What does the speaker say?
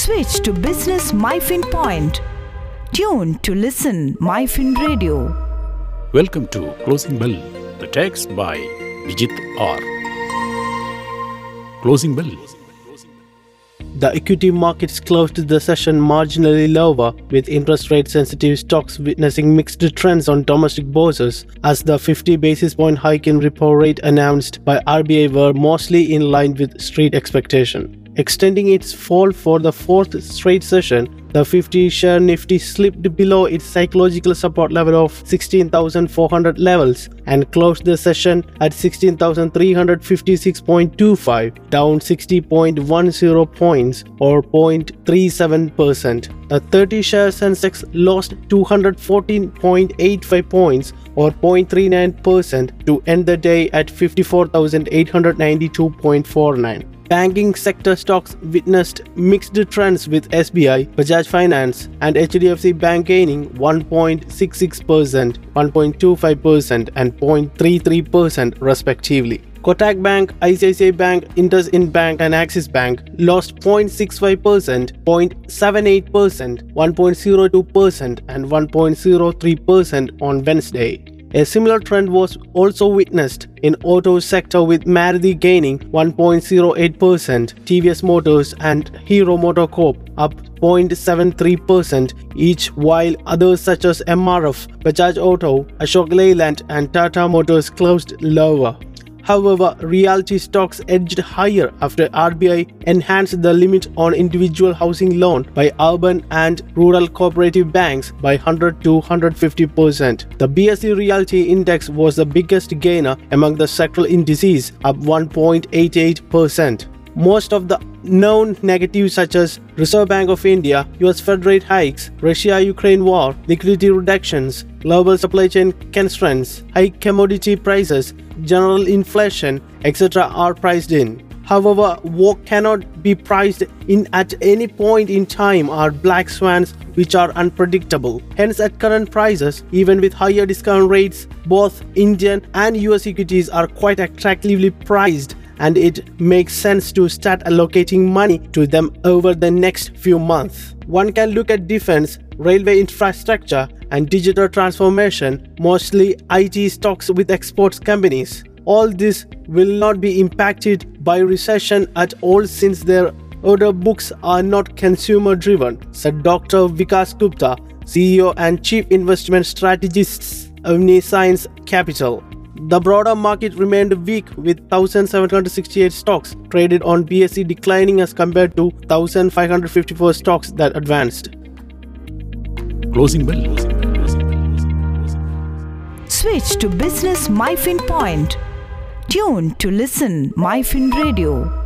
Switch to Business MyFin Point. Tune to listen MyFin Radio. Welcome to Closing Bell, the text by Bijith R. Closing Bell. The equity markets closed the session marginally lower, with interest rate sensitive stocks witnessing mixed trends on domestic bourses, as the 50 basis point hike in repo rate announced by RBI were mostly in line with street expectation. Extending its fall for the fourth straight session, the 50 share Nifty slipped below its psychological support level of 16,400 levels and closed the session at 16,356.25, down 60.10 points or 0.37%. The 30 share Sensex lost 214.85 points or 0.39% to end the day at 54,892.49. Banking sector stocks witnessed mixed trends with SBI, Bajaj Finance, and HDFC Bank gaining 1.66%, 1.25%, and 0.33% respectively. Kotak Bank, ICICI Bank, IndusInd Bank, and Axis Bank lost 0.65%, 0.78%, 1.02%, and 1.03% on Wednesday. A similar trend was also witnessed in auto sector with Maruti gaining 1.08%, TVS Motors and Hero MotoCorp up 0.73% each while others such as MRF, Bajaj Auto, Ashok Leyland and Tata Motors closed lower. However, realty stocks edged higher after RBI enhanced the limit on individual housing loan by urban and rural cooperative banks by 100 to 150%. The BSE Realty Index was the biggest gainer among the sectoral indices, up 1.88%. Most of the known negatives such as Reserve Bank of India, US Fed rate hikes, Russia-Ukraine war, liquidity reductions, global supply chain constraints, high commodity prices, general inflation, etc. are priced in. However, what cannot be priced in at any point in time are black swans which are unpredictable. Hence, at current prices, even with higher discount rates, both Indian and US equities are quite attractively priced and it makes sense to start allocating money to them over the next few months. One can look at defense, railway infrastructure, and digital transformation, mostly IT stocks with exports companies. All this will not be impacted by recession at all since their order books are not consumer driven, said Dr. Vikas Gupta, CEO and Chief Investment Strategist of Science Capital. The broader market remained weak with 1768 stocks traded on BSE declining as compared to 1554 stocks that advanced. Closing bell. Switch to Business MyFin Point. Tune to listen MyFin Radio.